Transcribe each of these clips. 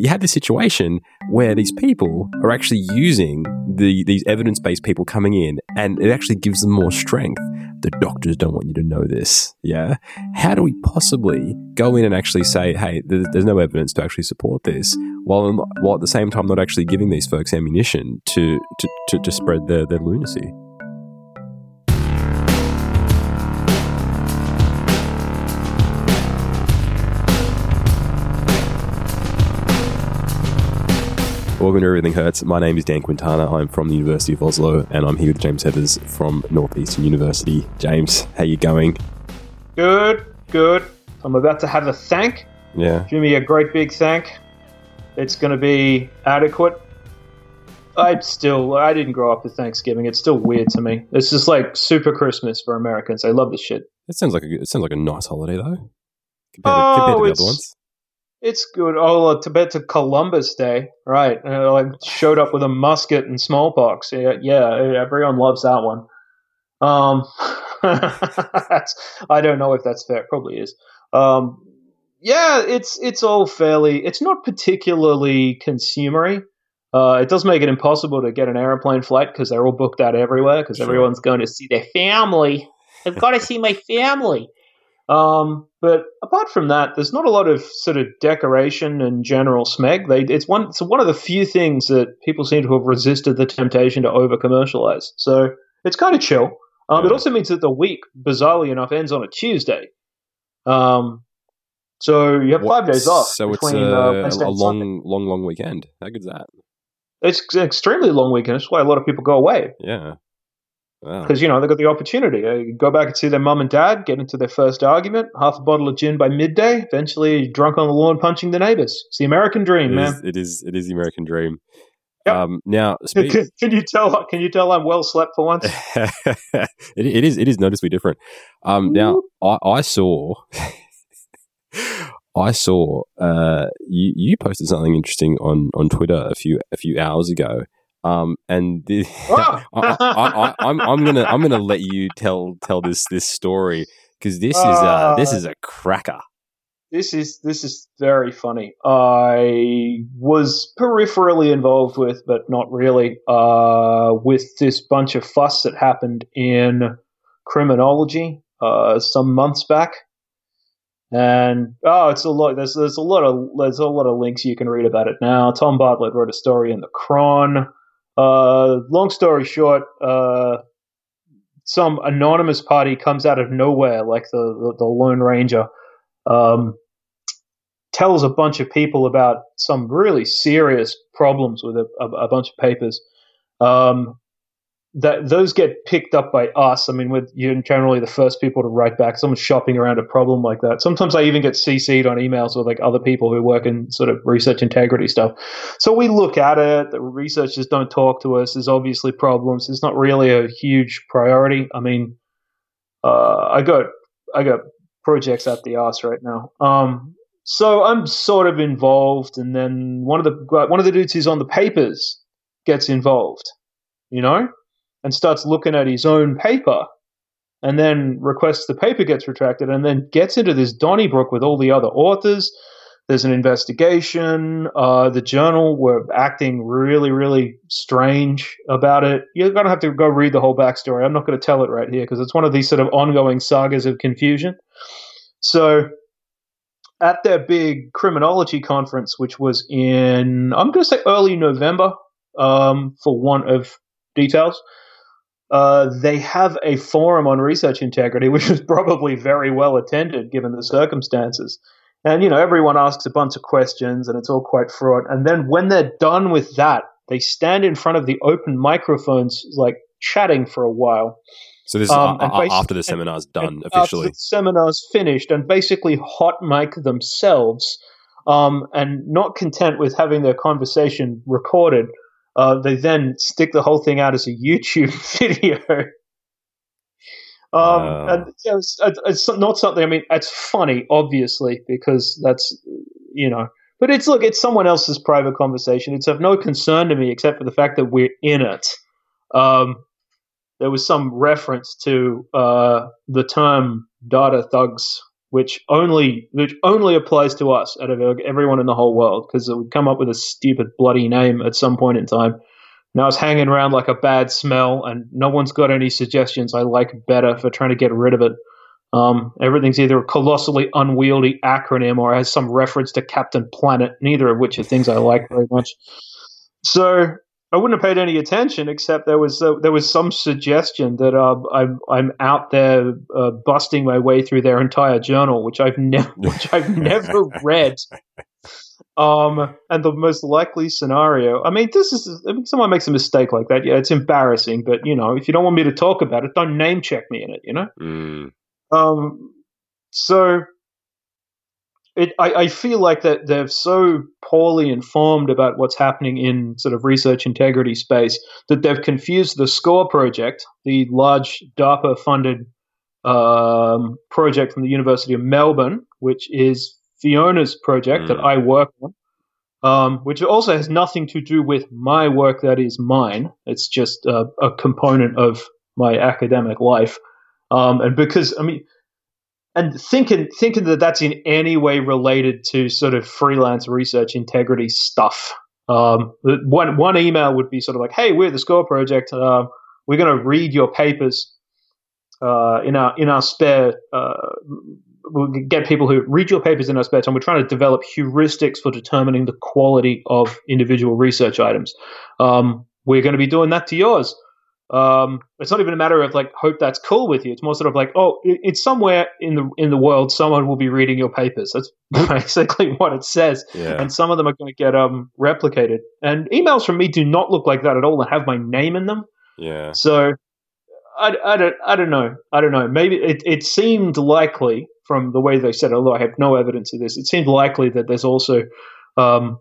you have this situation where these people are actually using the these evidence based people coming in, and it actually gives them more strength. The doctors don't want you to know this. Yeah. How do we possibly go in and actually say, hey, there's, no evidence to actually support this, while while at the same time not actually giving these folks ammunition to to, to, to spread their, their lunacy? Welcome to Everything Hurts. My name is Dan Quintana. I'm from the University of Oslo, and I'm here with James Heathers from Northeastern University. James, how you going? Good, good. I'm about to have a thank. Yeah. Give me a great big thank. It's going to be adequate. I still, I didn't grow up with Thanksgiving. It's still weird to me. It's just like super Christmas for Americans. I love this shit. It sounds like a, it sounds like a nice holiday though, compared, Oh, to, compared to the oh, other ones. It's good. Oh, Tibet to Columbus Day, right? Uh, I showed up with a musket and smallpox. Yeah, yeah, everyone loves that one. Um, I don't know if that's fair. Probably is. Um, yeah, it's it's all fairly. It's not particularly consumery. Uh, it does make it impossible to get an aeroplane flight because they're all booked out everywhere because Sure. everyone's going to see their family. I've got to see my family. Um, but apart from that, there's not a lot of sort of decoration and general smeg. They, it's one, it's one of the few things that people seem to have resisted the temptation to over commercialize. So it's kind of chill. Um, It also means that the week, bizarrely enough, ends on a Tuesday. Um, so you have five days off. So it's between, a, uh, a and Sunday. long, long, long weekend. How good's that? It's an extremely long weekend. That's why a lot of people go away Yeah. Wow. because you know they got the opportunity. Uh, you go back and see their mum and dad, get into their first argument, half a bottle of gin by midday, eventually drunk on the lawn punching the neighbors. It's the American dream, It man. is, it is. It is the American dream. Yep. Um, now, Can, can you tell? Can you tell I'm well slept for once? it, it is. It is noticeably different. Um, now, I, I saw. I saw uh, you, you posted something interesting on, on Twitter a few a few hours ago, um, and the, Oh! I, I, I, I'm I'm gonna I'm gonna let you tell tell this this story because this is uh, this Uh, is a cracker. This is this is very funny. I was peripherally involved with, but not really, uh, with this bunch of fuss that happened in criminology uh, some months back. And oh, it's a lot. There's there's a lot of there's a lot of links you can read about it now. Tom Bartlett wrote a story in the Cron. Uh, long story short, uh, some anonymous party comes out of nowhere, like the the, the Lone Ranger, um, tells a bunch of people about some really serious problems with a, a, a bunch of papers. Um, that those get picked up by us. I mean, with you're generally the first people to write back. Someone's shopping around a problem like that. Sometimes I even get CC'd on emails with like other people who work in sort of research integrity stuff. So we look at it. The researchers don't talk to us. There's obviously problems. It's not really a huge priority. I mean, uh, I got I got projects at the ass right now. Um, so I'm sort of involved, and then one of the one of the dudes who's on the papers gets involved, you know, and starts looking at his own paper, and then requests the paper gets retracted, and then gets into this Donnybrook with all the other authors. There's an investigation. Uh, the journal were acting really, really strange about it. You're going to have to go read the whole backstory. I'm not going to tell it right here because it's one of these sort of ongoing sagas of confusion. So, at their big criminology conference, which was in, I'm going to say early November, um, for want of details, uh, they have a forum on research integrity, which was probably very well attended given the circumstances. And, you know, everyone asks a bunch of questions and it's all quite fraught. And then when they're done with that, they stand in front of the open microphones, like chatting for a while. So this Um, is a- and a- basi- after the seminar's done And after officially. the seminar's finished and basically hot mic themselves, um, and not content with having their conversation recorded, uh, they then stick the whole thing out as a YouTube video. Um, Wow. and you know, it's, it's not something. I mean, it's funny, obviously, because that's you know. But it's look, it's someone else's private conversation. It's of no concern to me, except for the fact that we're in it. Um, there was some reference to uh, the term data thugs which only which only applies to us out of everyone in the whole world because it would come up with a stupid bloody name at some point in time. Now it's hanging around like a bad smell, and no one's got any suggestions I like better for trying to get rid of it. Um, everything's either a colossally unwieldy acronym or has some reference to Captain Planet, neither of which are things I like very much. So I wouldn't have paid any attention, except there was uh, there was some suggestion that uh, I'm I'm out there uh, busting my way through their entire journal, which I've never which I've never read. Um, and the most likely scenario, I mean, this is, I mean, someone makes a mistake like that. Yeah, it's embarrassing, but you know, if you don't want me to talk about it, don't name check me in it, you know? Mm. Um, so it, I, I feel like that they're so poorly informed about what's happening in sort of research integrity space that they've confused the SCORE project, the large DARPA funded um, project from the University of Melbourne, which is Fiona's project mm. that I work on, um, which also has nothing to do with my work that is mine. It's just uh, a component of my academic life. Um, and because, I mean, and thinking thinking that that's in any way related to sort of freelance research integrity stuff. Um, one one email would be sort of like, "Hey, we're the Score Project. Uh, we're going to read your papers uh, in our in our spare. Uh, we'll get people who read your papers in our spare time. We're trying to develop heuristics for determining the quality of individual research items. Um, we're going to be doing that to yours." Um, it's not even a matter of like hope that's cool with you. It's more sort of like, oh, it's somewhere in the in the world someone will be reading your papers. That's basically what it says. Yeah. And some of them are going to get um replicated. And emails from me do not look like that at all and have my name in them. Yeah. So I, I don't I don't know I don't know. Maybe it it seemed likely from the way they said, it, although I have no evidence of this, it seemed likely that there's also um,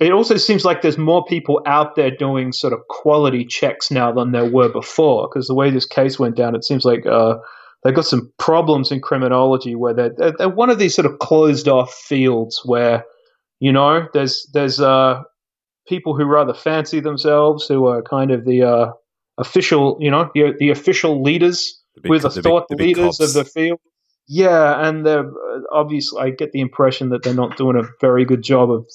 it also seems like there's more people out there doing sort of quality checks now than there were before. Because the way this case went down, it seems like uh, they've got some problems in criminology where they're, they're, they're, one of these sort of closed off fields where, you know, there's there's uh, people who rather fancy themselves who are kind of the uh, official, you know, the, the official leaders. Big, with the, the thought big, the leaders of the field. Yeah, and they're uh, obviously. I get the impression that they're not doing a very good job of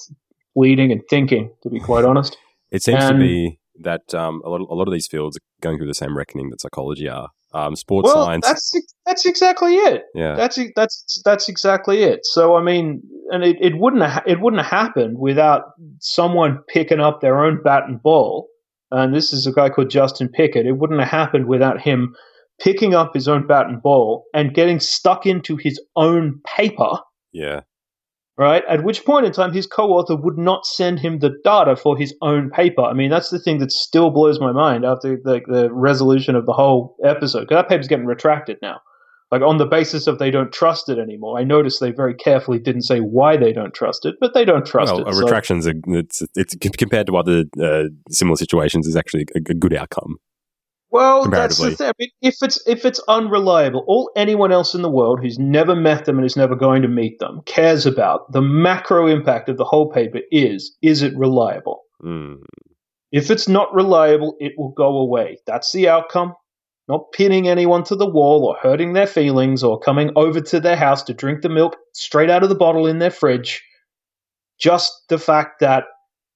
leading and thinking, to be quite honest. It seems and, to be that um, a, lot of, a lot of these fields are going through the same reckoning that psychology are. Um, sports well, science. That's that's exactly it. Yeah, that's that's that's exactly it. So I mean, and it, it wouldn't ha- it wouldn't have happened without someone picking up their own bat and ball. And this is a guy called Justin Pickett. It wouldn't have happened without him picking up his own bat and ball and getting stuck into his own paper. Yeah right? At which point in time, his co-author would not send him the data for his own paper. I mean, that's the thing that still blows my mind after the, the resolution of the whole episode. Because that paper's getting retracted now, like on the basis of they don't trust it anymore. I noticed they very carefully didn't say why they don't trust it, but they don't trust well, it. A retraction's so. a, it's, it's compared to other uh, similar situations is actually a, a good outcome. Well, that's the thing. I mean, if it's if it's unreliable, all anyone else in the world who's never met them and is never going to meet them cares about the macro impact of the whole paper is is it reliable? Mm. If it's not reliable, it will go away. That's the outcome. Not pinning anyone to the wall or hurting their feelings or coming over to their house to drink the milk straight out of the bottle in their fridge. Just the fact that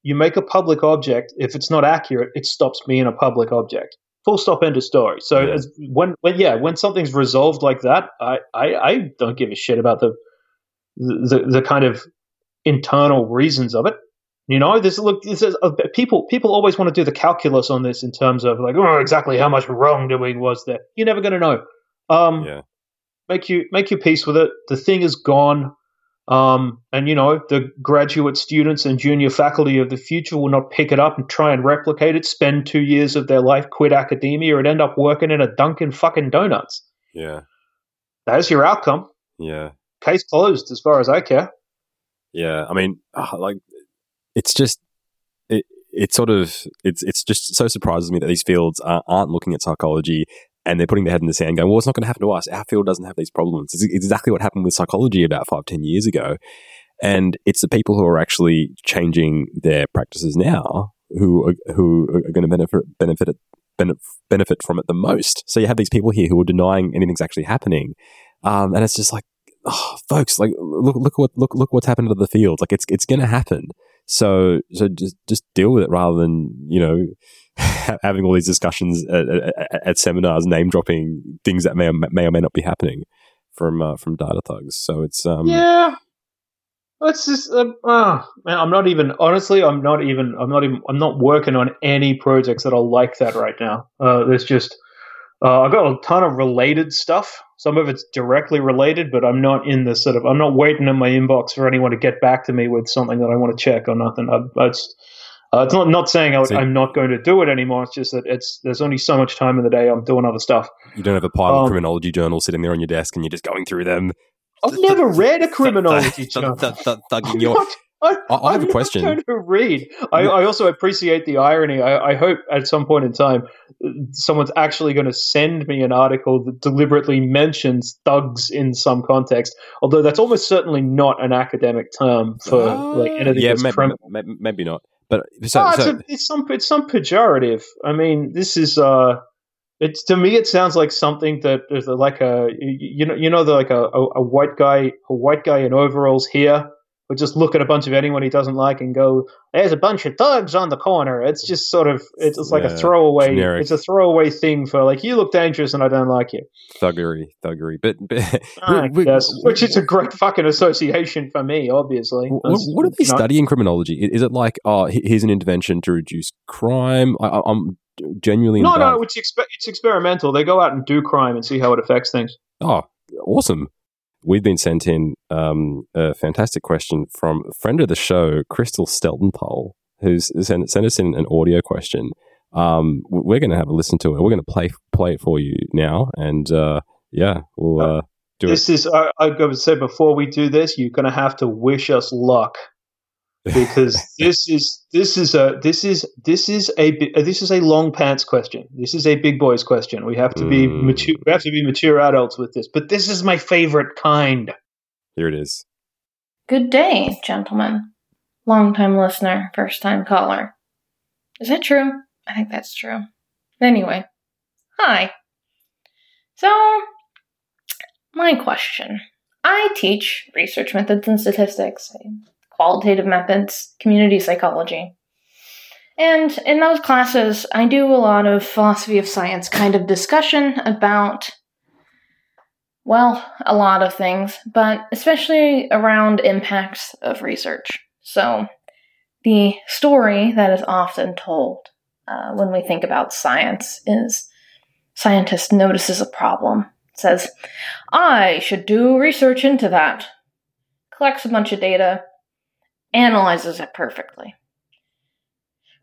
you make a public object, if it's not accurate, it stops being a public object full stop end of story. So yeah. as, when when yeah when something's resolved like that I, I i don't give a shit about the the, the kind of internal reasons of it. You know this look this is, uh, people people always want to do the calculus on this in terms of like oh exactly how much wrongdoing was there. You're never going to know. Um yeah. make you make your peace with it. The thing is gone um, and you know, the graduate students and junior faculty of the future will not pick it up and try and replicate it, spend two years of their life, quit academia, and end up working in a Dunkin' fucking Donuts. Yeah. That's your outcome. Yeah. Case closed as far as I care. Yeah. I mean, uh, like, it's just, it, it sort of, it's, it's just so surprises me that these fields aren't looking at psychology and they're putting their head in the sand going, well, it's not going to happen to us. Our field doesn't have these problems. It's exactly what happened with psychology about five, ten years ago. And it's the people who are actually changing their practices now who are, who are going to benefit, benefit, benefit, from it the most. So you have these people here who are denying anything's actually happening. Um, and it's just like, oh, folks, like look, look what look look what's happened to the field. Like it's it's going to happen. So so just just deal with it rather than you know having all these discussions at, at, at, seminars, name dropping things that may or may or may not be happening from uh, from data thugs. So it's um yeah. It's just uh, oh, man. I'm not even honestly. I'm not even. I'm not even. I'm not working on any projects that are like that right now. Uh, there's just. Uh, I've got a ton of related stuff. Some of it's directly related, but I'm not in the sort of. I'm not waiting in my inbox for anyone to get back to me with something that I want to check or nothing. I, it's uh, it's not not saying I, am not going to do it anymore. It's just that it's there's only so much time in the day. I'm doing other stuff. You don't have a pile um, of criminology journals sitting there on your desk, and you're just going through them. I've never read a criminology journal. Thugging your. I, I, have a question. Going to read. I, I, also appreciate the irony. I, I, hope at some point in time someone's actually going to send me an article that deliberately mentions thugs in some context. Although that's almost certainly not an academic term for uh, like anything yeah, maybe, maybe not. But so, no, it's, a, it's some it's some pejorative. I mean, this is uh, it's to me it sounds like something that is like a you know you know the, like a, a, a white guy a white guy in overalls here would just look at a bunch of anyone he doesn't like and go, "There's a bunch of thugs on the corner." It's just sort of it's, it's like yeah, a throwaway. Generic. It's a throwaway thing for like you look dangerous and I don't like you. Thuggery, thuggery, but, but I we, guess, we, which is a great fucking association for me, obviously. What, what are they studying criminology? Is it like, oh, here's an intervention to reduce crime? I, am genuinely no, no. It's expe- it's experimental. They go out and do crime and see how it affects things. Oh, awesome we've been sent in um, a fantastic question from a friend of the show, Crystal Steltenpohl, who's sent, sent us in an audio question. Um, we're going to have a listen to it. We're going to play play it for you now, and uh, yeah, we'll uh, do this Is I, I to say before we do this, you're going to have to wish us luck because this is this is a this is this is a this is a long pants question. This is a big boys question. We have to be mm. mature. We have to be mature adults with this. But this is my favorite kind. Here it is. Good day, gentlemen. Long time listener, first time caller. Is that true? I think that's true. Anyway, hi. So, my question. I teach research methods and statistics qualitative methods, community psychology. And in those classes, I do a lot of philosophy of science kind of discussion about, well, a lot of things, but especially around impacts of research. So, the story that is often told uh, when we think about science is scientist notices a problem, says, I should do research into that, collects a bunch of data, analyzes it perfectly,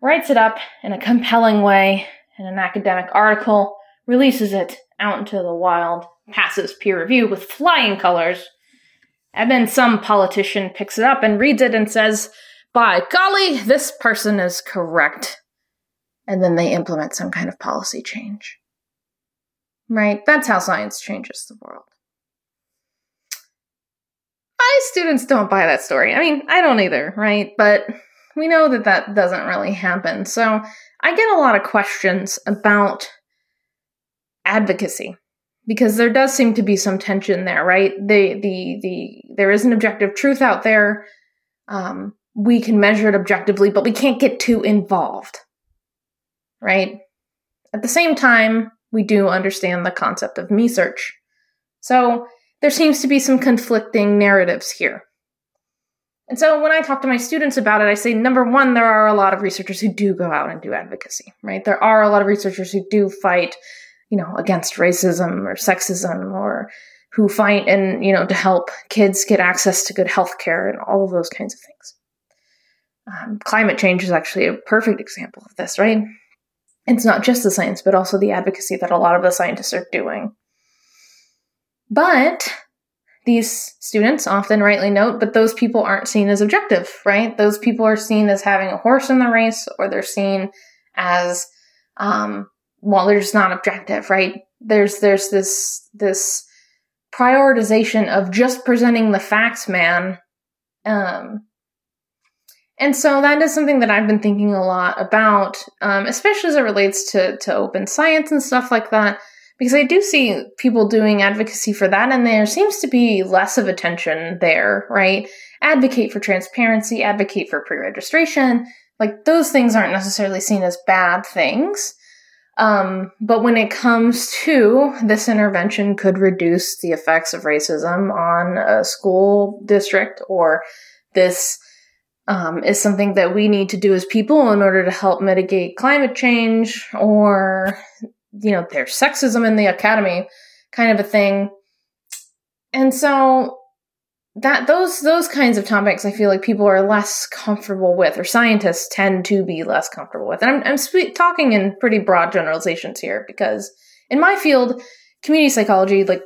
writes it up in a compelling way in an academic article, releases it out into the wild, passes peer review with flying colors, and then some politician picks it up and reads it and says, By golly, this person is correct. And then they implement some kind of policy change. Right? That's how science changes the world my students don't buy that story. I mean, I don't either, right? But we know that that doesn't really happen. So I get a lot of questions about advocacy because there does seem to be some tension there, right? The the the there is an objective truth out there. Um, we can measure it objectively, but we can't get too involved, right? At the same time, we do understand the concept of me search. So there seems to be some conflicting narratives here. And so when I talk to my students about it, I say number one, there are a lot of researchers who do go out and do advocacy, right? There are a lot of researchers who do fight, you know, against racism or sexism or who fight and, you know, to help kids get access to good health care and all of those kinds of things. Um, climate change is actually a perfect example of this, right? It's not just the science, but also the advocacy that a lot of the scientists are doing. But these students often rightly note, but those people aren't seen as objective, right? Those people are seen as having a horse in the race, or they're seen as, um, well, they're just not objective, right? There's there's this this prioritization of just presenting the facts, man. Um, and so that is something that I've been thinking a lot about, um, especially as it relates to to open science and stuff like that because I do see people doing advocacy for that, and there seems to be less of attention there, right? Advocate for transparency, advocate for pre registration. Like, those things aren't necessarily seen as bad things. Um, but when it comes to this intervention could reduce the effects of racism on a school district or this um, is something that we need to do as people in order to help mitigate climate change or you know there's sexism in the academy kind of a thing and so that those those kinds of topics I feel like people are less comfortable with, or scientists tend to be less comfortable with. And I'm I'm talking in pretty broad generalizations here because in my field, community psychology, like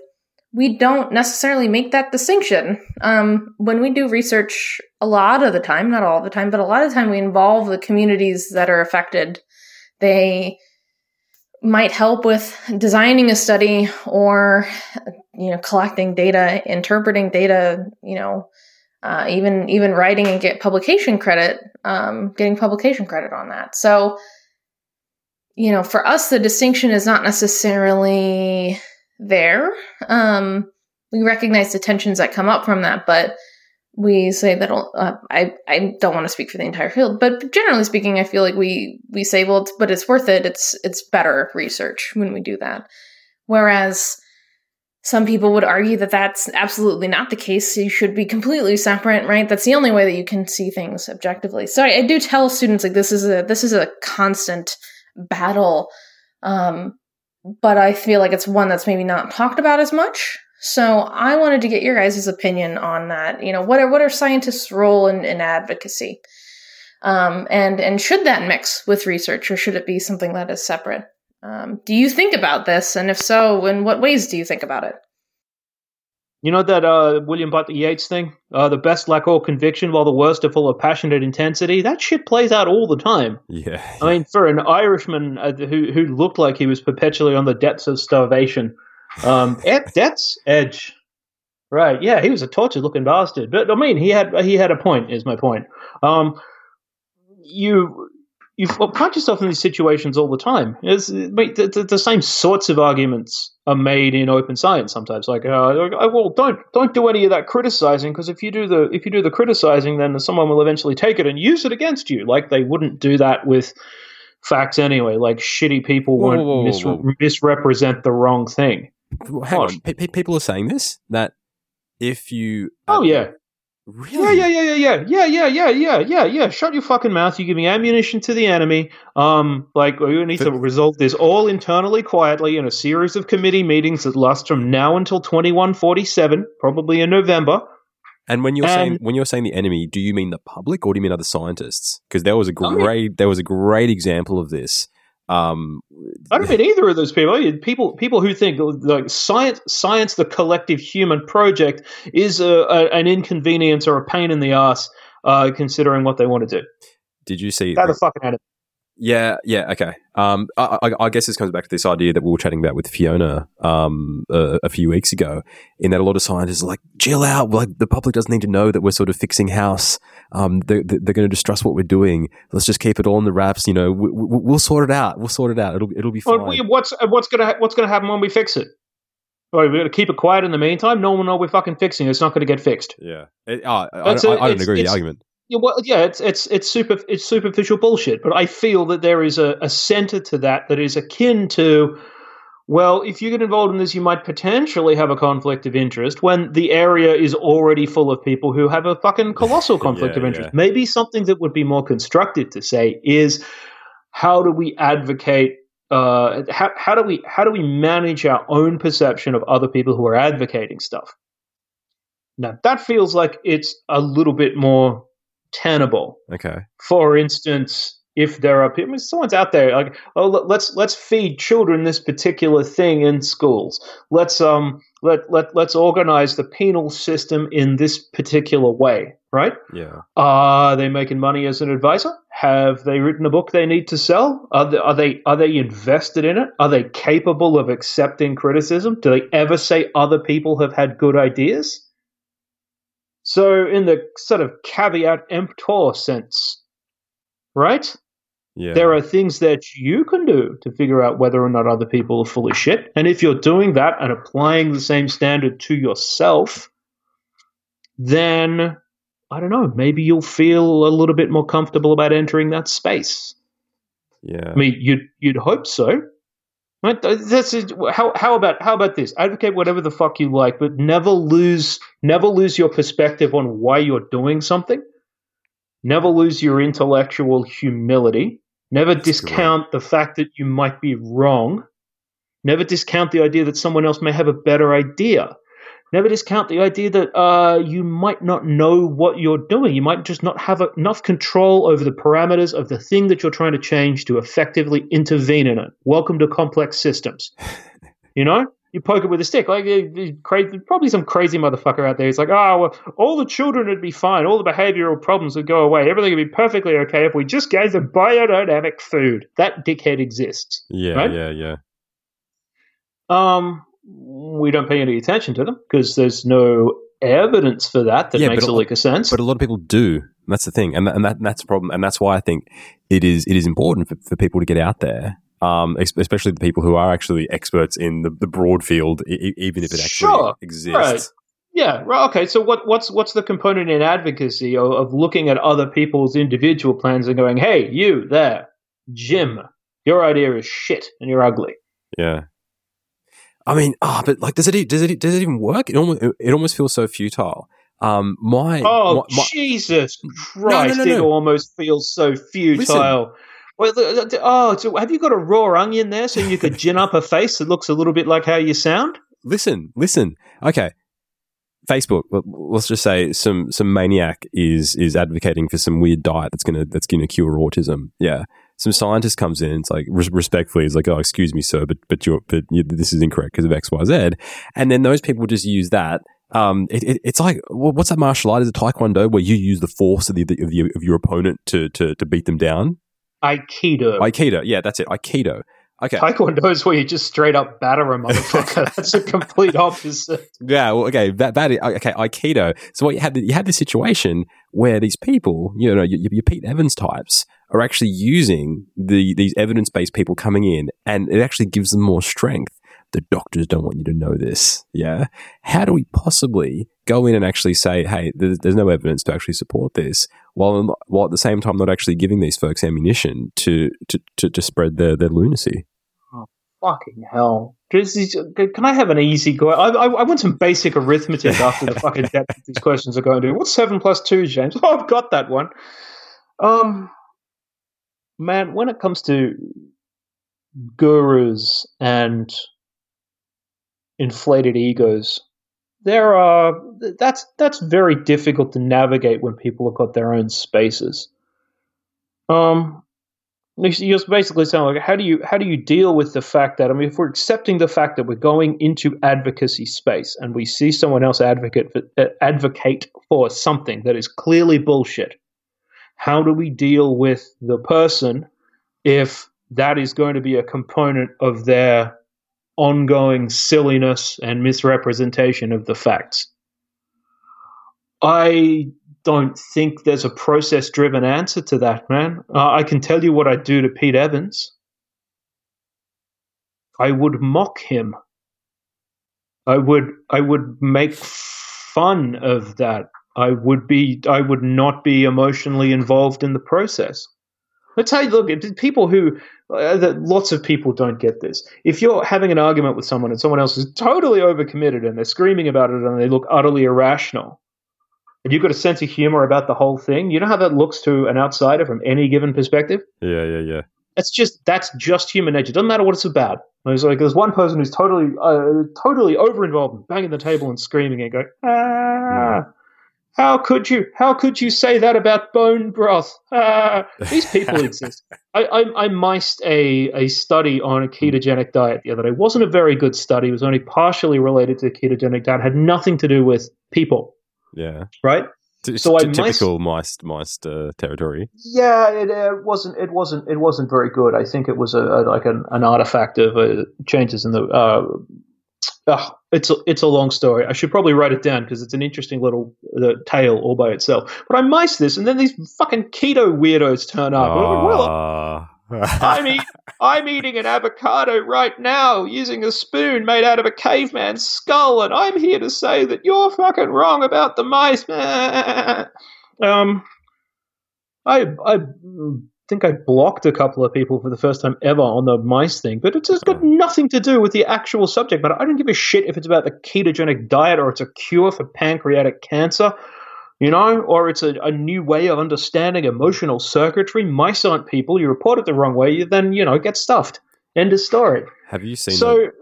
we don't necessarily make that distinction. Um, when we do research, a lot of the time, not all the time, but a lot of the time, we involve the communities that are affected. They might help with designing a study or you know collecting data interpreting data you know uh, even even writing and get publication credit um, getting publication credit on that. So you know for us the distinction is not necessarily there. Um, we recognize the tensions that come up from that but we say that uh, I I don't want to speak for the entire field, but generally speaking, I feel like we we say well, it's, but it's worth it. It's it's better research when we do that. Whereas some people would argue that that's absolutely not the case. You should be completely separate, right? That's the only way that you can see things objectively. So I, I do tell students like this is a this is a constant battle, um, but I feel like it's one that's maybe not talked about as much. So I wanted to get your guys' opinion on that. You know, what are what are scientists' role in, in advocacy? Um, and and should that mix with research, or should it be something that is separate? Um, do you think about this, and if so, in what ways do you think about it? You know that uh, William Butler Yeats thing? Uh, the best lack all conviction, while the worst are full of passionate intensity. That shit plays out all the time. Yeah. I mean, for an Irishman uh, who who looked like he was perpetually on the depths of starvation, um, Ed, that's Edge. Right. Yeah, he was a tortured looking bastard. But I mean, he had he had a point. Is my point. Um, you you find yourself in these situations all the time. It's, the, the, same sorts of arguments are made in open science sometimes. Like, uh, well, don't don't do any of that criticizing because if you do the if you do the criticizing, then someone will eventually take it and use it against you. Like they wouldn't do that with facts anyway. Like shitty people won't whoa, whoa, mis- misrepresent the wrong thing. Hang on, P- people are saying this that if you oh yeah Really? Yeah, yeah, yeah, yeah, yeah, yeah, yeah, yeah, yeah, yeah. Shut your fucking mouth. You're giving ammunition to the enemy. Um, like we need to resolve this all internally, quietly, in a series of committee meetings that last from now until 2147, probably in November. And when you're and, saying when you're saying the enemy, do you mean the public or do you mean other scientists? Because there was a great I mean, there was a great example of this um, I don't mean either of those people. I mean, people people who think like science, science, the collective human project, is a, a, an inconvenience or a pain in the ass, uh, considering what they want to do. Did you see? that? the fucking enemy. Yeah, yeah, okay. Um, I, I, I, guess this comes back to this idea that we were chatting about with Fiona um, uh, a few weeks ago, in that a lot of scientists are like, chill out. Like, the public doesn't need to know that we're sort of fixing house. Um, they're, they're going to distrust what we're doing. Let's just keep it all in the wraps. You know, we, will we, sort it out. We'll sort it out. It'll, it'll be fine. Well, what's what's going to what's going to happen when we fix it? Oh, we're going to keep it quiet in the meantime. No one will know we're fucking fixing it. It's not going to get fixed. Yeah, it, uh, I, I, I, don't agree with the argument yeah, well, yeah, it's it's it's super it's superficial bullshit. But I feel that there is a, a center to that that is akin to, well, if you get involved in this, you might potentially have a conflict of interest when the area is already full of people who have a fucking colossal conflict yeah, of interest. Yeah. Maybe something that would be more constructive to say is, how do we advocate? Uh, how how do we how do we manage our own perception of other people who are advocating stuff? Now that feels like it's a little bit more tenable. Okay. For instance, if there are people, someone's out there like, oh, let's let's feed children this particular thing in schools. Let's um let let let's organize the penal system in this particular way, right? Yeah. Are they making money as an advisor? Have they written a book they need to sell? Are they, are they are they invested in it? Are they capable of accepting criticism? Do they ever say other people have had good ideas? So, in the sort of caveat emptor sense, right? Yeah. There are things that you can do to figure out whether or not other people are full of shit. And if you're doing that and applying the same standard to yourself, then I don't know, maybe you'll feel a little bit more comfortable about entering that space. yeah. I mean, you'd you'd hope so. Right? That's how how about how about this? Advocate whatever the fuck you like, but never lose never lose your perspective on why you're doing something. Never lose your intellectual humility. Never That's discount the fact that you might be wrong. Never discount the idea that someone else may have a better idea. Never discount the idea that uh, you might not know what you're doing. You might just not have enough control over the parameters of the thing that you're trying to change to effectively intervene in it. Welcome to complex systems. you know, you poke it with a stick. Like uh, uh, crazy, probably some crazy motherfucker out there. It's like, oh, well, all the children would be fine. All the behavioral problems would go away. Everything would be perfectly okay if we just gave them biodynamic food. That dickhead exists. Yeah, right? yeah, yeah. Um, we don't pay any attention to them because there's no evidence for that that Yeah, makes a lick of sense. But a lot of people do. That's the thing, and and, that, and that's a problem, and that's why I think it is it is important for, for people to get out there, um, especially the people who are actually experts in the, the broad field, e- even if it actually Sure, exists. right. yeah, right. Okay, so what, what's what's the component in advocacy of, of looking at other people's individual plans and going, "Hey, you there, Jim, your idea is shit and you're ugly." Yeah. I mean, ah, but like, does it does it does it even work? It almost it almost feels so futile. Um, my Oh my, my- Jesus no, Christ! no, It almost feels so futile. Well, look, oh, so have you got a raw onion there so you could gin up a face that looks a little bit like how you sound? listen, listen. Okay, Facebook. let- Let's just say some some maniac is is advocating for some weird diet that's gonna that's gonna cure autism. Yeah. Some scientist comes in, it's like res- respectfully, is like, "Oh, excuse me, sir, but but you're, but you, this is incorrect because of X, Y, Z, and then those people just use that. Um, it, it, it's like what's that martial art? Is it Taekwondo where you use the force of the of, the, of your opponent to, to to beat them down? Aikido. Aikido, yeah, that's it. Aikido. Okay, Taekwondo is where you just straight up batter a motherfucker. That's a complete opposite. Yeah, well, okay, that that is, okay, Aikido. So what you had you had this situation where these people, you know, your, your Pete Evans types, are actually using the these evidence based people coming in, and it actually gives them more strength. The doctors don't want you to know this. Yeah, how do we possibly go in and actually say, hey, there's, there's no evidence to actually support this, while while at the same time not actually giving these folks ammunition to to to, to spread their their lunacy? Fucking hell. Is- Can I have an easy go? I, I, I want some basic arithmetic after the fucking depth these questions are going to. What's seven plus two, James? Oh, I've got that one. Um, man, when it comes to gurus and inflated egos, there are that's that's very difficult to navigate when people have got their own spaces. Um, you're basically saying like, how do you how do you deal with the fact that I mean, if we're accepting the fact that we're going into advocacy space and we see someone else advocate for, uh, advocate for something that is clearly bullshit, how do we deal with the person if that is going to be a component of their ongoing silliness and misrepresentation of the facts? I don't think there's a process driven answer to that, man. Uh, I can tell you what I'd do to Pete Evans. I would mock him. I would I would make fun of that. I would be I would not be emotionally involved in the process. Let's say, look, it- people who uh, that lots of people don't get this. If you're having an argument with someone and someone else is totally overcommitted and they're screaming about it and they look utterly irrational, and you've got a sense of humor about the whole thing, you know how that looks to an outsider from any given perspective? Yeah, yeah, yeah. That's just that's just human nature. Doesn't matter what it's about. There's like there's one person who's totally uh, totally over involved, banging the table and screaming and going, ah, how could you? How could you say that about bone broth? Ah, these people exist. I, I, I miced a, a study on a ketogenic diet the other day. It wasn't a very good study. It was only partially related to the ketogenic diet. It had nothing to do with people, Yeah. right? T- So I t- might- typical mice mice uh, territory. Yeah, it uh, wasn't. It wasn't. It wasn't very good. I think it was a, a like an, an artifact of uh, changes in the. Uh, uh, it's a, it's a long story. I should probably write it down because it's an interesting little uh, tale all by itself. But I mice this, and then these fucking keto weirdos turn up. I'm like, well, I'm, eat, I'm eating an avocado right now using a spoon made out of a caveman's skull, and I'm here to say that you're fucking wrong about the mice. um, I I think I blocked a couple of people for the first time ever on the mice thing, but it's just got nothing to do with the actual subject. But I don't give a shit if it's about the ketogenic diet or it's a cure for pancreatic cancer you know, or it's a, a new way of understanding emotional circuitry. Mice aren't people. You report it the wrong way, you then, you know, get stuffed. End of story. Have you seen So, the-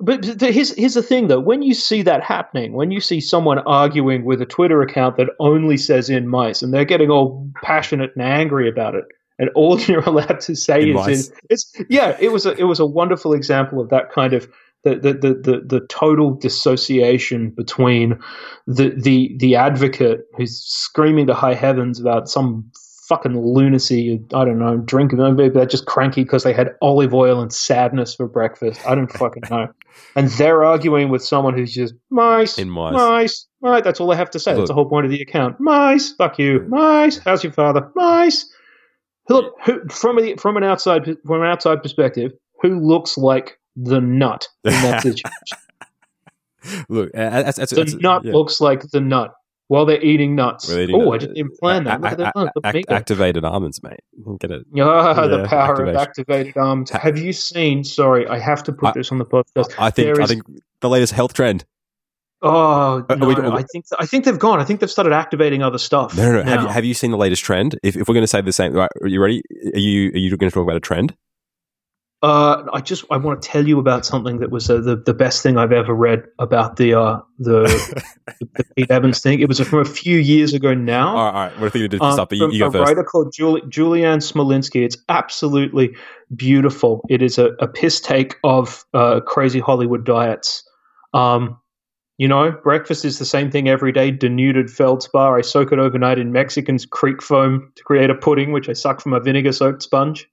but here's, here's the thing though. When you see that happening, when you see someone arguing with a Twitter account that only says in mice and they're getting all passionate and angry about it, and all you're allowed to say In is in, it's yeah, it was a it was a wonderful example of that kind of the the the the, the total dissociation between the the the advocate who's screaming to high heavens about some fucking lunacy. I don't know, drinking. Maybe they're just cranky because they had olive oil and sadness for breakfast. I don't fucking know. And they're arguing with someone who's just mice, In mice. mice. Right, that's all they have to say. Look. that's the whole point of the account. Mice, fuck you, mice. How's your father? Mice. Look, who, from a, from an outside from an outside perspective, who looks like the nut in that situation? Look, uh, that's, that's, the that's- nut yeah. looks like the nut while they're eating nuts. Eating Oh, I just didn't plan that. Look at that. Look a- act- activated almonds, mate. Get it? Ah, the power activation. of activated arms. Have you seen? Sorry, I have to put I- this on the podcast. I think. There I is- think the latest health trend. Oh no, we- I think I think they've gone. I think they've started activating other stuff. No, no, no. Have you, have you seen the latest trend? If, if we're going to say the same, right, are you ready? Are you are you going to talk about a trend? Uh, I just I want to tell you about something that was uh, the the best thing I've ever read about the uh the, the Pete Evans thing. It was from a few years ago now. All right, all right. What are you going to do Um. But you, you go a first. writer called Juli- Julieanne Smolinski. It's absolutely beautiful. It is a, a piss take of uh, crazy Hollywood diets. Um, you know, breakfast is the same thing every day. Denuded feldspar. I soak it overnight in Mexican's creek foam to create a pudding, which I suck from a vinegar soaked sponge.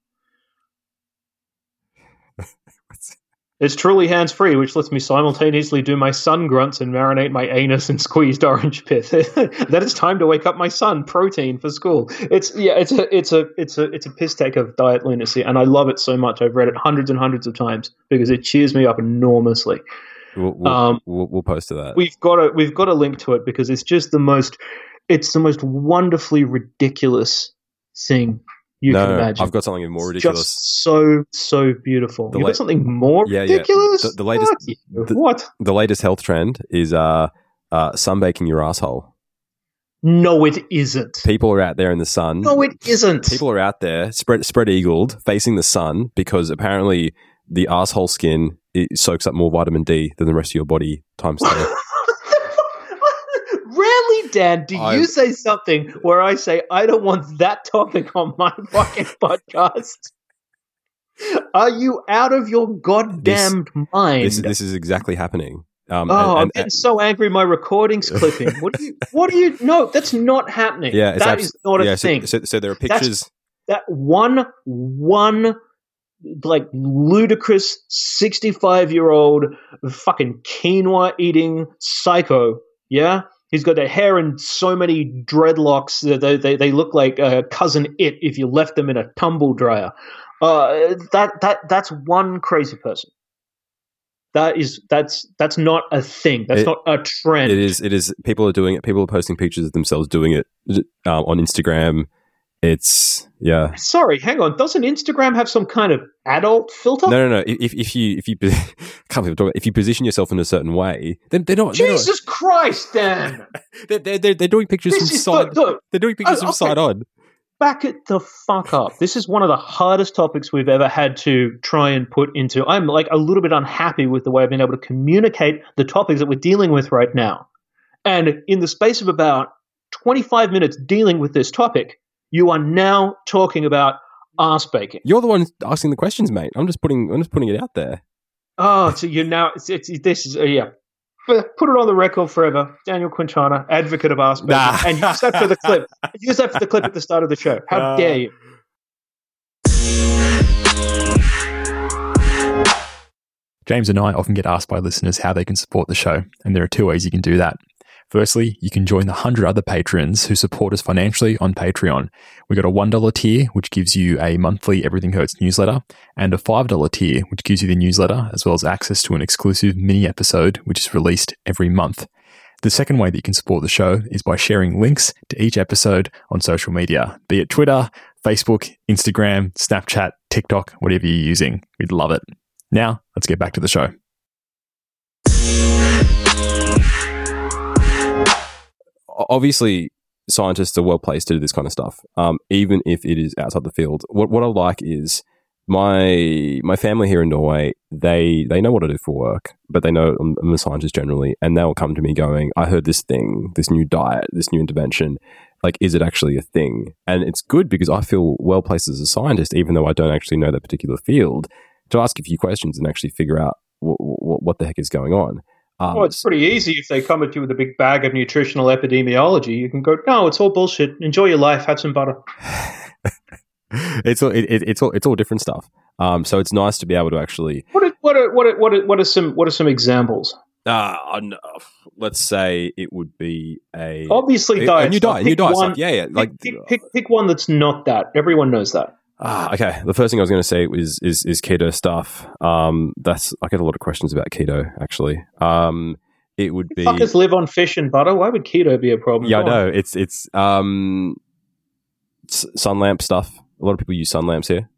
It's truly hands free, which lets me simultaneously do my sun grunts and marinate my anus in squeezed orange pith. that it's time to wake up my son. Protein for school. It's yeah, it's a it's a it's a it's a piss take of diet lunacy, and I love it so much. I've read it hundreds and hundreds of times because it cheers me up enormously. We'll, we'll, Um, we'll, we'll post to that. We've got a we've got to link to it because it's just the most it's the most wonderfully ridiculous thing you no, can imagine. I've got something more ridiculous. Just so so beautiful. The you la- got something more Yeah, yeah. ridiculous? The- the latest- the- what? the latest health trend is uh, uh, sunbaking your asshole. No, it isn't. People are out there in the sun. No, it isn't. People are out there spread spread eagled, facing the sun because apparently the asshole skin it soaks up more vitamin D than the rest of your body times ten. Rarely, Dan, do I- you say something where I say I don't want that topic on my fucking podcast? Are you out of your goddamned mind? this this is exactly happening. Um, oh, and- I'm and- getting so angry. My recording's clipping. What do you? What do you? No, that's not happening. yeah, it's that abs- is not a yeah, so- thing. So, so there are That's- pictures. that one one like ludicrous 65 year old fucking quinoa eating psycho yeah he's got their hair in so many dreadlocks that they, they, they look like uh, cousin it if you left them in a tumble dryer uh, that that that's one crazy person that is that's that's not a thing that's It- not a trend It is. It is. People are doing it. People are posting pictures of themselves doing it um, on Instagram. It's yeah. sorry hang on doesn't instagram have some kind of adult filter No, no, no. If if you if you can't believe if you position yourself in a certain way, then they're not. They're, not, jesus christ dan they're, they're, they're, they're doing pictures This from side. look, look, They're doing pictures Oh, from okay. side on. back it the fuck up. This is one of the hardest topics we've ever had to try and put into. I'm like a little bit unhappy with the way I've been able to communicate the topics that we're dealing with right now. And in the space of about 25 minutes dealing with this topic, you are now talking about ass baking. You're the one asking the questions, mate. I'm just putting. I'm just putting it out there. Oh, so you're now, it's, it's, this is, uh, yeah. Put it on the record forever. Daniel Quintana, advocate of ass baking. Nah. And use that for the clip. Use that for the clip at the start of the show. How Uh, dare you? James and I often get asked by listeners how they can support the show, and there are two ways you can do that. Firstly, you can join the 100 other patrons who support us financially on Patreon. We've got a $1 tier, which gives you a monthly Everything Hurts newsletter, and a $5 tier, which gives you the newsletter as well as access to an exclusive mini episode, which is released every month. The second way that you can support the show is by sharing links to each episode on social media, be it Twitter, Facebook, Instagram, Snapchat, TikTok, whatever you're using. We'd love it. Now, let's get back to the show. Obviously scientists are well placed to do this kind of stuff, um, even if it is outside the field. What what I like is my my family here in Norway. They they know what I do for work, but they know I'm, I'm a scientist generally, and they'll come to me going, "I heard this thing, this new diet, this new intervention. Like, is it actually a thing?" And it's good because I feel well placed as a scientist, even though I don't actually know that particular field, to ask a few questions and actually figure out what, what, what the heck is going on. Um, well, it's pretty easy if they come at you with a big bag of nutritional epidemiology. You can go, no, it's all bullshit. Enjoy your life. Have some butter. it's all it, it's all it's all different stuff. Um, so it's nice to be able to actually. What are, what are, what are, what are, what are some what are some examples? Uh, let's say it would be a obviously diet. A new diet, new diet one. Yeah, yeah. Like pick, pick, pick one that's not that. Everyone knows that. Ah, okay. The first thing I was going to say is is, is keto stuff. Um, that's I get a lot of questions about keto actually. Um, it would be fuckers live on fish and butter. Why would keto be a problem? Yeah, I know. It's it's um, sun lamp stuff. A lot of people use sun lamps here.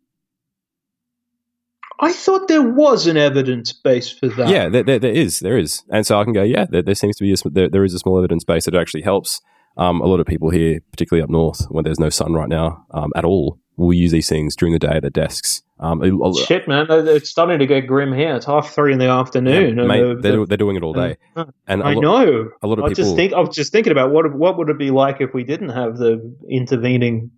I thought there was an evidence base for that. Yeah, there, there, there is, there is, and so I can go. Yeah, there, there seems to be a, there, there is a small evidence base that actually helps um, a lot of people here, particularly up north, when there's no sun right now um, at all will use these things during the day at their desks. Um, Shit, man, it's starting to get grim here. It's half three in the afternoon. Yeah, mate, the, they're, they're doing it all day. And I know. A lot of I people. Just think, I was just thinking about what what would it be like if we didn't have the intervening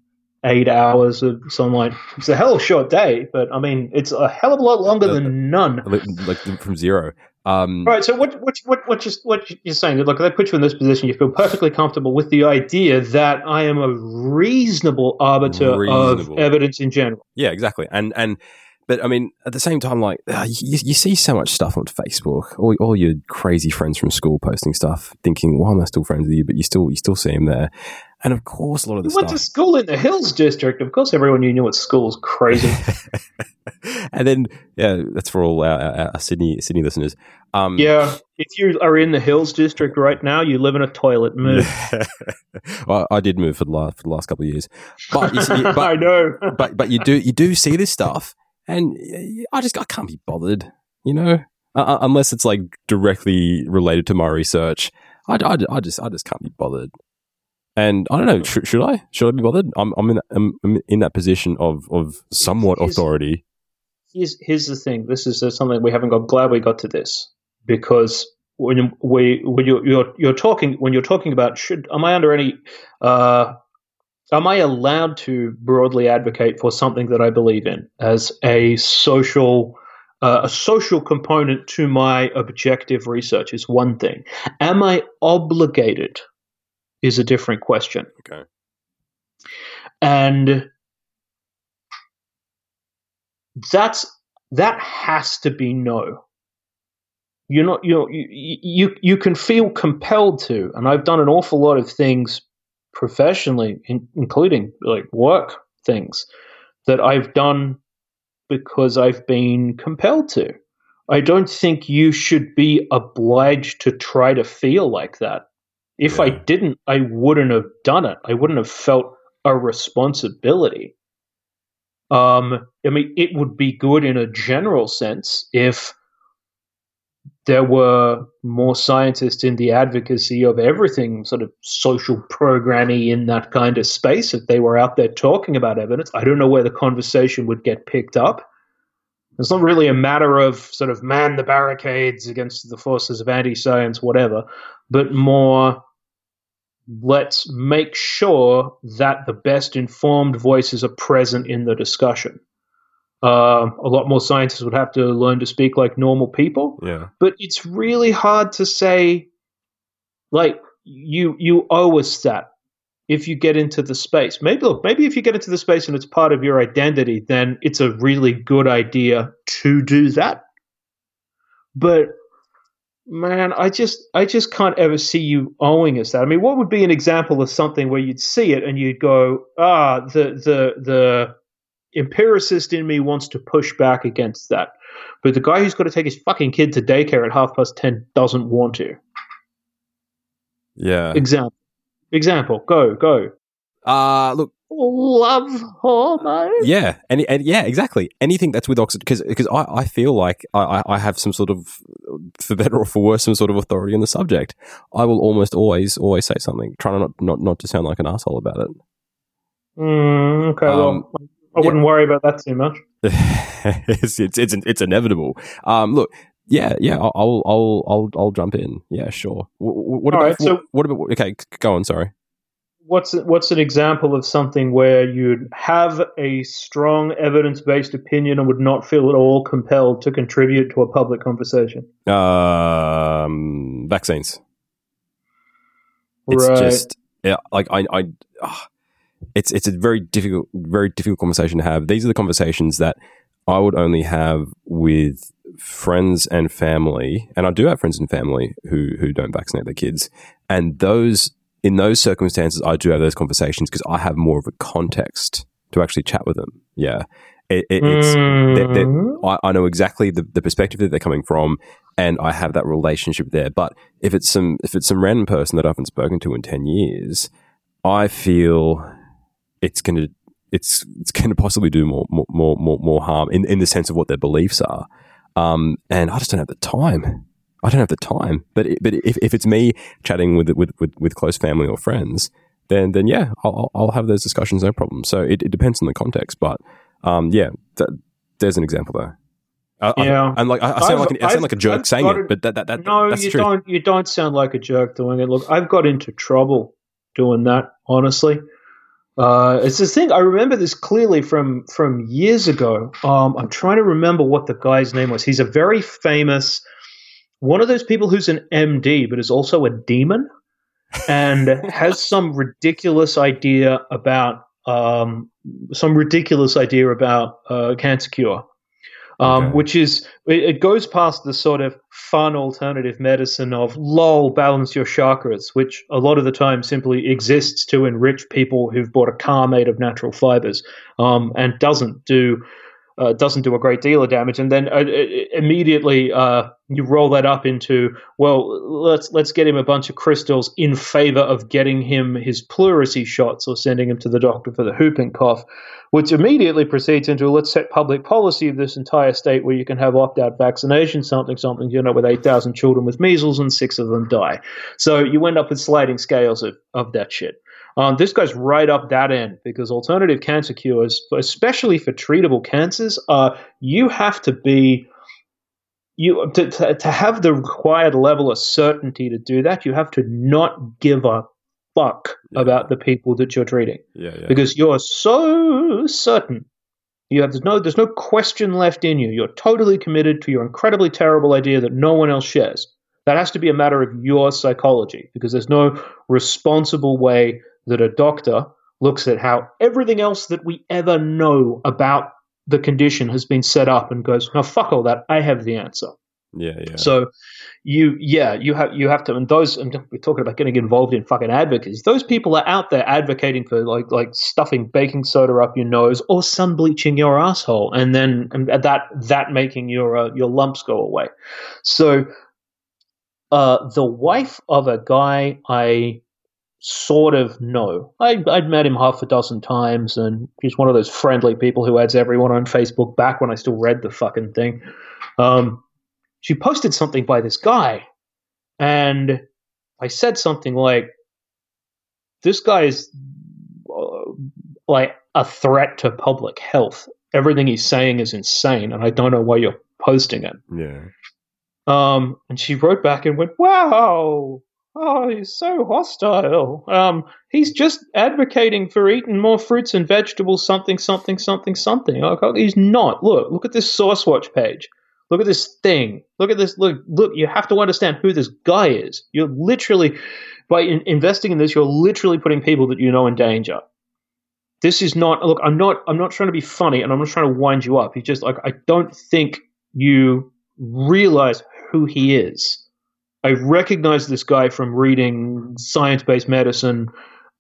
eight hours of sunlight. It's a hell of a short day, but I mean, it's a hell of a lot longer than none. Like from zero. Um, All right. So what what what what you what you're saying? Look, they put you in this position. You feel perfectly comfortable with the idea that I am a reasonable arbiter reasonable. of evidence in general. Yeah, exactly. And and but I mean, at the same time, like uh, you, you, see so much stuff on Facebook, all, all your crazy friends from school posting stuff, thinking, "Why am I still friends with you?" But you still you still see them there, and of course, a lot of the you went to school in the Hills District. Of course, everyone you knew at school is crazy. and then, yeah, that's for all our, our, our Sydney Sydney listeners. Um, yeah, if you are in the Hills District right now, you live in a toilet. Move. well, I did move for the last for the last couple of years, but, you see, but I know. but but you do you do see this stuff and I just I can't be bothered, you know, uh, unless it's like directly related to my research. I, I, I just I just can't be bothered. And I don't know, should, should I? Should I be bothered? I'm I'm in that, I'm, in that position of of somewhat here's, authority. Here's here's the thing. This is uh, something we haven't got. Glad we got to this because when we when you're you're, you're talking when you're talking about should am I under any uh, am I allowed to broadly advocate for something that I believe in as a social uh, a social component to my objective research is one thing. Am I obligated? Is a different question. Okay. And that's that has to be no. You're not you know, you you you can feel compelled to, and I've done an awful lot of things professionally, in, including like work things that I've done because I've been compelled to. I don't think you should be obliged to try to feel like that. If yeah. I didn't, I wouldn't have done it. I wouldn't have felt a responsibility. Um, I mean, it would be good in a general sense if there were more scientists in the advocacy of everything sort of social programming in that kind of space if they were out there talking about evidence i don't know where the conversation would get picked up it's not really a matter of sort of man the barricades against the forces of anti-science whatever but more let's make sure that the best informed voices are present in the discussion uh, a lot more scientists would have to learn to speak like normal people. Yeah. But it's really hard to say, like, you you owe us that if you get into the space. Maybe look, maybe if you get into the space and it's part of your identity, then it's a really good idea to do that. But Man, I just I just can't ever see you owing us that. I mean, what would be an example of something where you'd see it and you'd go, ah, the the the empiricist in me wants to push back against that. But the guy who's got to take his fucking kid to daycare at half past ten doesn't want to. Yeah. Example. Example. Go, go. Uh look, Love hormone. yeah, and, and yeah, exactly. Anything that's with oxytocin, because because I, I feel like I, I- have some sort of, for better or for worse, some sort of authority on the subject. I will almost always always say something, trying to not not, not to sound like an asshole about it. Mm, okay, Um, well, I wouldn't worry about that too much. it's, it's it's it's inevitable. Um, look, yeah, yeah, I'll I'll I'll I'll, I'll jump in. Yeah, sure. What, what about right, so- what, what about? Okay, go on. Sorry. What's what's an example of something where you'd have a strong evidence based opinion and would not feel at all compelled to contribute to a public conversation? Um, vaccines. It's right. just yeah, like I I. ah, it's it's a very difficult very difficult conversation to have. These are the conversations that I would only have with friends and family, and I do have friends and family who who don't vaccinate their kids, and those in those circumstances, I do have those conversations because I have more of a context to actually chat with them. Yeah, it, it, it's they're- they're- Mm. I, I know exactly the, the perspective that they're coming from, and I have that relationship there. But if it's some if it's some random person that I haven't spoken to in ten years, I feel it's gonna it's it's gonna possibly do more more more more, more harm in, in the sense of what their beliefs are. Um, and I just don't have the time. I don't have the time. But it, but if, if it's me chatting with, with with with close family or friends, then then yeah, I'll I'll have those discussions, no problem. So it, it depends on the context, but um, yeah, th- there's an example there. I, I- Yeah. and like I, I sound I've- like an, I sound I've- like a jerk I've saying it, but that that, that No, that's you don't. You don't sound like a jerk doing it. Look, I've got into trouble doing that. Honestly, uh, it's this thing. I remember this clearly from from years ago. Um, I'm trying to remember what the guy's name was. He's a very famous one of those people who's an MD, but is also a demon, and has some ridiculous idea about um, some ridiculous idea about uh, cancer cure um, Okay. which is it, it goes past the sort of fun alternative medicine of lol balance your chakras which a lot of the time simply exists to enrich people who've bought a car made of natural fibers um, and doesn't do uh, doesn't do a great deal of damage and then uh, immediately uh, you roll that up into well let's let's get him a bunch of crystals in favor of getting him his pleurisy shots or sending him to the doctor for the whooping cough which immediately proceeds into let's set public policy of this entire state where you can have opt-out vaccination, something, something, you know, with 8,000 children with measles and six of them die. So you end up with sliding scales of, of that shit. Um, this goes right up that end because alternative cancer cures, especially for treatable cancers, uh, you have to be you to, to, to have the required level of certainty to do that. You have to not give a fuck Yeah. about the people that you're treating yeah, yeah. because you're so certain. You have there's no there's no question left in you. You're totally committed to your incredibly terrible idea that no one else shares. That has to be a matter of your psychology because there's no responsible way that a doctor looks at how everything else that we ever know about the condition has been set up and goes, "No, fuck all that. I have the answer." yeah, yeah. So you yeah, you have you have to and those and we're talking about getting involved in fucking advocacy. Those people are out there advocating for like like stuffing baking soda up your nose or sun bleaching your asshole and then and that that making your uh, your lumps go away. So uh the wife of a guy I sort of know. I, I'd met him half a dozen times, and he's one of those friendly people who adds everyone on Facebook back when I still read the fucking thing. Um, she posted something by this guy, and I said something like, "This guy is uh, like a threat to public health. Everything he's saying is insane, and I don't know why you're posting it." yeah. Um, and she wrote back and went, "Wow, oh, he's so hostile. Um, he's just advocating for eating more fruits and vegetables. Something, something, something, something. Like, oh, he's not. Look, look at this Source Watch page. Look at this thing. Look at this. Look, look. You have to understand who this guy is. You're literally by in- investing in this, you're literally putting people that you know in danger." This is not look. I'm not. I'm not trying to be funny, and I'm not trying to wind you up. You just like I don't think you realize who he is. I recognized this guy from reading Science Based Medicine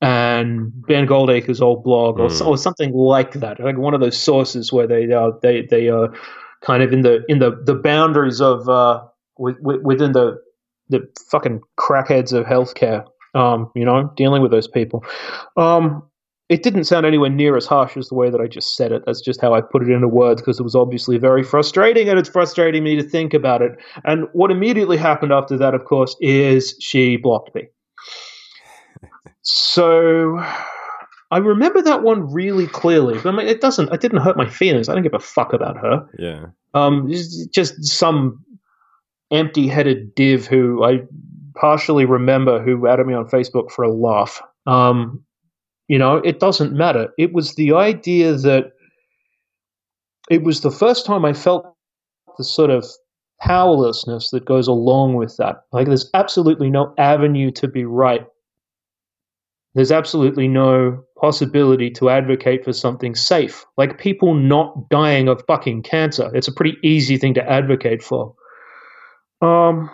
and Ben Goldacre's old blog or, Mm. or something like that. Like one of those sources where they uh, they they are kind of in the in the the boundaries of uh, with, with, within the the fucking crackheads of healthcare. Um, you know, dealing with those people. Um, it didn't sound anywhere near as harsh as the way that I just said it. That's just how I put it into words because it was obviously very frustrating and it's frustrating me to think about it. And what immediately happened after that, of course, is she blocked me. So I remember that one really clearly. But I mean, it doesn't, it didn't hurt my feelings. I don't give a fuck about her. Yeah. Um, just, just some empty-headed div who I partially remember who added me on Facebook for a laugh. Um, you know, it doesn't matter. It was the idea that it was the first time I felt the sort of powerlessness that goes along with that. Like, there's absolutely no avenue to be right. There's absolutely no possibility to advocate for something safe. Like people not dying of fucking cancer. It's a pretty easy thing to advocate for. Um,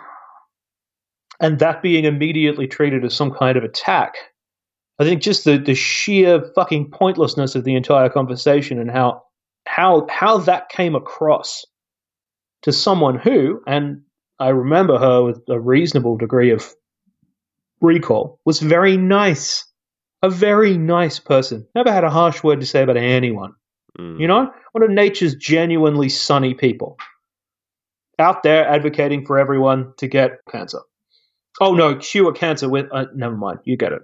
and that being immediately treated as some kind of attack. I think just the, the sheer fucking pointlessness of the entire conversation and how how how that came across to someone who, and I remember her with a reasonable degree of recall, was very nice. A very nice person. Never had a harsh word to say about anyone. Mm. You know, one of nature's genuinely sunny people. Out there advocating for everyone to get cancer. Oh no, cure cancer with. Uh, never mind, you get it.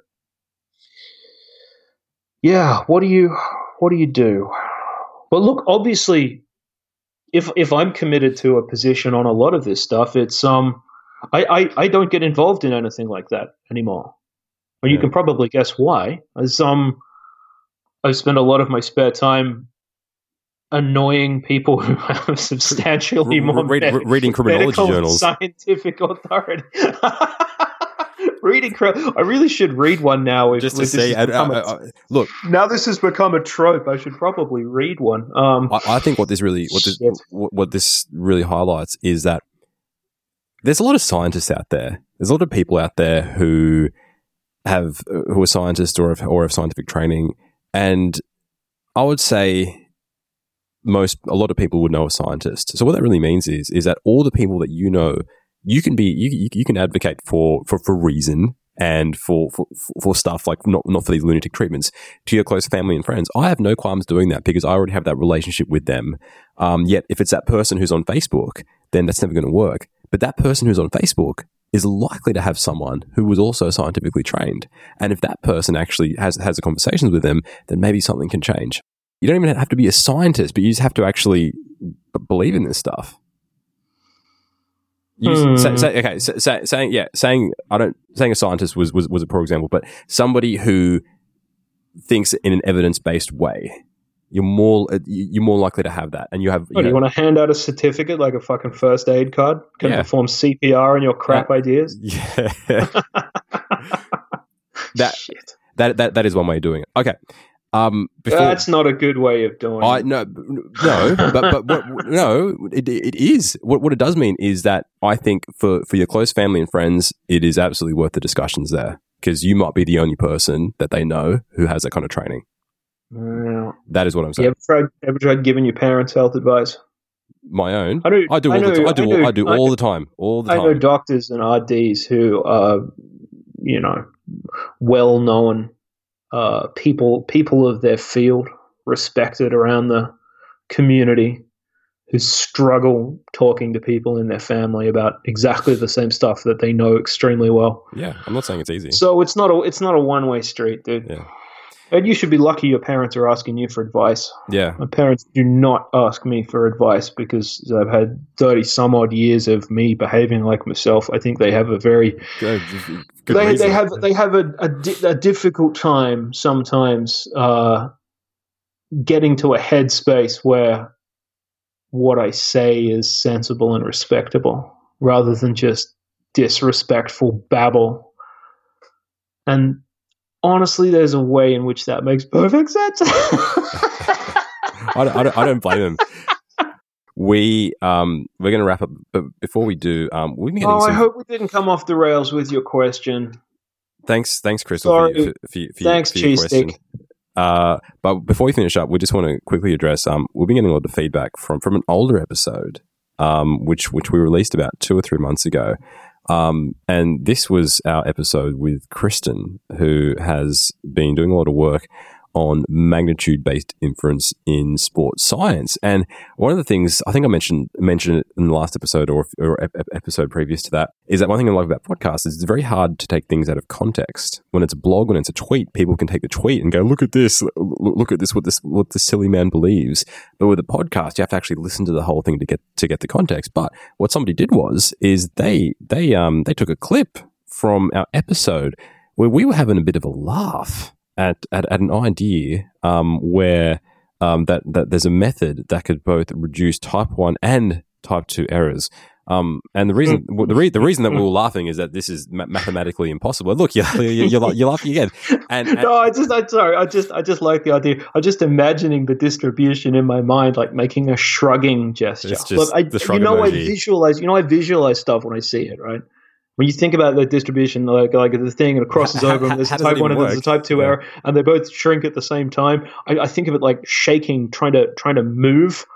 Yeah, what do you, what do you do? Well, look, obviously, if if I'm committed to a position on a lot of this stuff, it's um, I I, I don't get involved in anything like that anymore. And you can probably guess why. As um, I spend a lot of my spare time annoying people who have substantially more re- read- med- reading criminology journals. scientific authority. reading, I really should read one now. If, Just to if see, has and, become a- uh, uh, look, now this has become a trope. I should probably read one. Um, I, I think what this really, what this, Shit. what this really highlights is that there's a lot of scientists out there. There's a lot of people out there who have who are scientists or have, or have scientific training, and I would say most a lot of people would know a scientist. So what that really means is is that all the people that you know, you can be you, you, can advocate for for for reason and for, for for stuff like not not for these lunatic treatments to your close family and friends. I have no qualms doing that because I already have that relationship with them. Um, yet if it's that person who's on Facebook, then that's never going to work. But that person who's on Facebook is likely to have someone who was also scientifically trained. And if that person actually has has a conversations with them, then maybe something can change. You don't even have to be a scientist, but you just have to actually b- believe in this stuff. You Hmm. say, say, okay, say, say, saying yeah, saying I don't saying a scientist was, was was a poor example, but somebody who thinks in an evidence based way, you're more uh, you- you're more likely to have that, and you have what, do you know- want to hand out a certificate like a fucking first aid card? Can Yeah. perform CPR on your crap ideas? yeah. That- Shit. that that that is one way of doing it. Okay. Um, before That's not a good way of doing I it. no no, but but what, no, it, it is what what it does mean is that I think for for your close family and friends, it is absolutely worth the discussions there because you might be the only person that they know who has that kind of training. That is what I'm you saying. ever tried, ever tried giving your parents health advice? My own. I know. I do all know, the time. I do. know- all, I do all the time. All the I know doctors and RDs who are, you know, well known uh, people, people of their field, respected around the community, who struggle talking to people in their family about exactly the same stuff that they know extremely well. Yeah, I'm not saying it's easy. So it's not a it's not a one way street, dude. Yeah. And you should be lucky your parents are asking you for advice. Yeah, My parents do not ask me for advice because I've had 30 some odd years of me behaving like myself. I think they have a very good. good they, reason. they have they have a, a, di- a difficult time sometimes uh, getting to a headspace where what I say is sensible and respectable rather than just disrespectful babble. And honestly, there's a way in which that makes perfect sense. I don't, I don't, I don't blame them. we um we're going to wrap up, but before we do, um we've been Oh, some. I hope we didn't come off the rails with your question. thanks, thanks, Crystal. Sorry. For, for, for, for, Thanks, for cheese question. stick. Uh, but before we finish up, we just want to quickly address. Um, we've been getting a lot of feedback from from an older episode, um, which which we released about two or three months ago. Um, and this was our episode with Kristin, who has been doing a lot of work on magnitude based inference in sports science. And one of the things I think I mentioned mentioned it in the last episode or, or ep- ep- episode previous to that is that one thing I love about podcasts is it's very hard to take things out of context. When it's a blog, when it's a tweet, people can take the tweet and go, "Look at this! Look, at this! What this what this silly man believes." But with a podcast, you have to actually listen to the whole thing to get to get the context. But what somebody did was is they they um they took a clip from our episode where we were having a bit of a laugh at at, at an idea um, where um, that that there's a method that could both reduce type one and type two errors. Um, and the reason the, re- the reason that we were laughing is that this is ma- mathematically impossible. Look, you're you're, you're, you're laughing again. And, and no, I just, I'm sorry. I just, I just like the idea. I'm just imagining the distribution in my mind, like making a shrugging gesture. It's just Look, I, the shrug you know, I visualize. You know, I visualize stuff when I see it. Right. When you think about the distribution, like like the thing, and it crosses How- over, and there's a type one and there's a type two Yeah. error, and they both shrink at the same time. I, I think of it like shaking, trying to trying to move,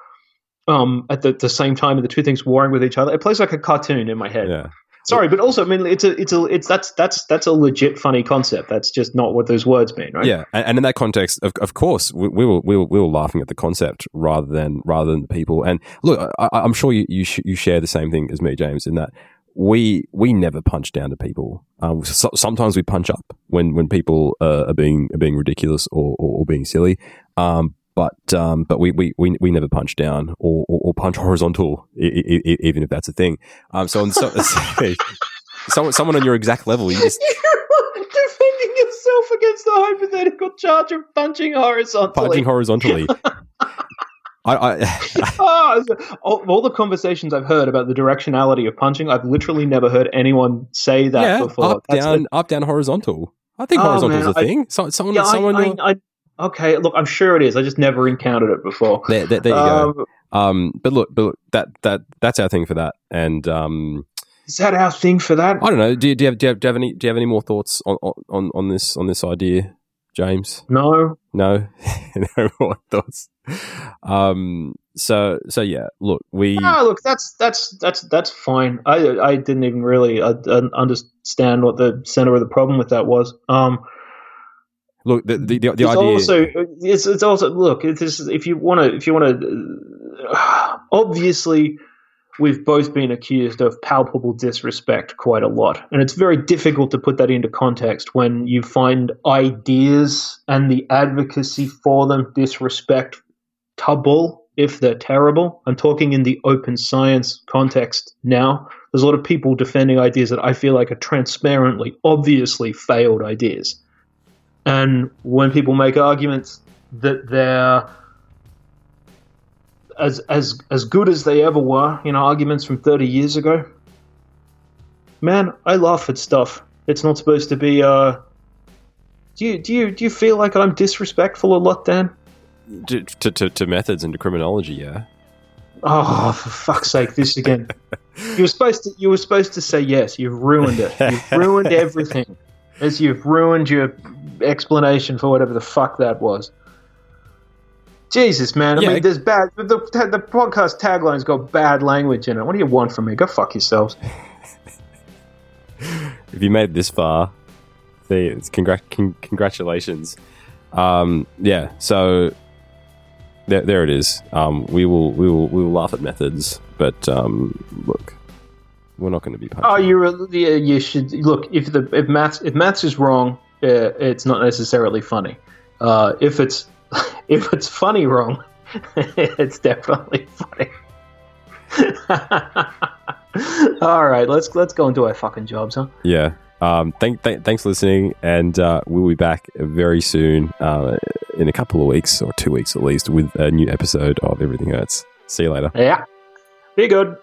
um, at the, the same time, and the two things warring with each other. It plays like a cartoon in my head. yeah. Sorry, but also, I mean, it's a, it's a, it's that's that's that's a legit funny concept. That's just not what those words mean, right? Yeah, and, and in that context, of, of course, we, we were we were we were laughing at the concept rather than rather than the people. And look, I, I'm sure you you, sh- you share the same thing as me, James, in that we we never punch down to people. Um, so, sometimes we punch up when when people uh, are being are being ridiculous or, or, or being silly. Um, but um, but we, we, we, we never punch down or, or, or punch horizontal, e- e- e- even if that's a thing. Um, so, so someone someone on your exact level, you just You're defending yourself against the hypothetical charge of punching horizontally. punching horizontally. I, I Ah, all, all the conversations I've heard about the directionality of punching, I've literally never heard anyone say that yeah, before. up That's down, up down, horizontal. I think Oh, horizontal is a I- thing. So, someone, yeah, someone, I, I, I, okay, look, I'm sure it is. I just never encountered it before. there, there, there you Um, go. Um, but look, but look, that that that's our thing for that. And um, Is that our thing for that? I don't know. Do you, do you have do you have, do you have any do you have any more thoughts on on on this on this idea, James? No. No, no more thoughts. Um. So so yeah. Look, we No, look, that's that's that's that's fine. I I didn't even really uh, uh, understand what the center of the problem with that was. Um, look the the, the, the it's idea. also it's it's also look it's just, if you want to if you want to obviously we've both been accused of palpable disrespect quite a lot. And it's very difficult to put that into context when you find ideas and the advocacy for them disrespectable if they're terrible. I'm talking in the open science context now. There's a lot of people defending ideas that i feel like are transparently obviously failed ideas. And when people make arguments that they're as as as good as they ever were, you know, arguments from 30 years ago. Man, I laugh at stuff. It's not supposed to be uh do you do you do you feel like I'm disrespectful a lot, Dan? to, to, to, to methods and to criminology, yeah. Oh, for fuck's sake, this again. You were supposed to you were supposed to say yes. You've ruined it. You've ruined everything. As you've ruined your explanation for whatever the fuck that was. Jesus, man. I Yeah. mean, there's bad. The, the, the podcast tagline's got bad language in it. What do you want from me? Go fuck yourselves. If you made it this far, see, it's congrat- con- congratulations. Um, yeah, so there, there it is. Um, we will we will we will laugh at methods, but um, look, we're not going to be. Oh, you you should look if the if maths if maths is wrong, uh, it's not necessarily funny. Uh, if it's if it's funny wrong, it's definitely funny. All right, let's let's go into our fucking jobs, huh? Yeah. Um, thank, th- thanks for listening, and uh, we'll be back very soon, uh, in a couple of weeks or two weeks at least, with a new episode of Everything Hertz. See you later. Yeah, be good.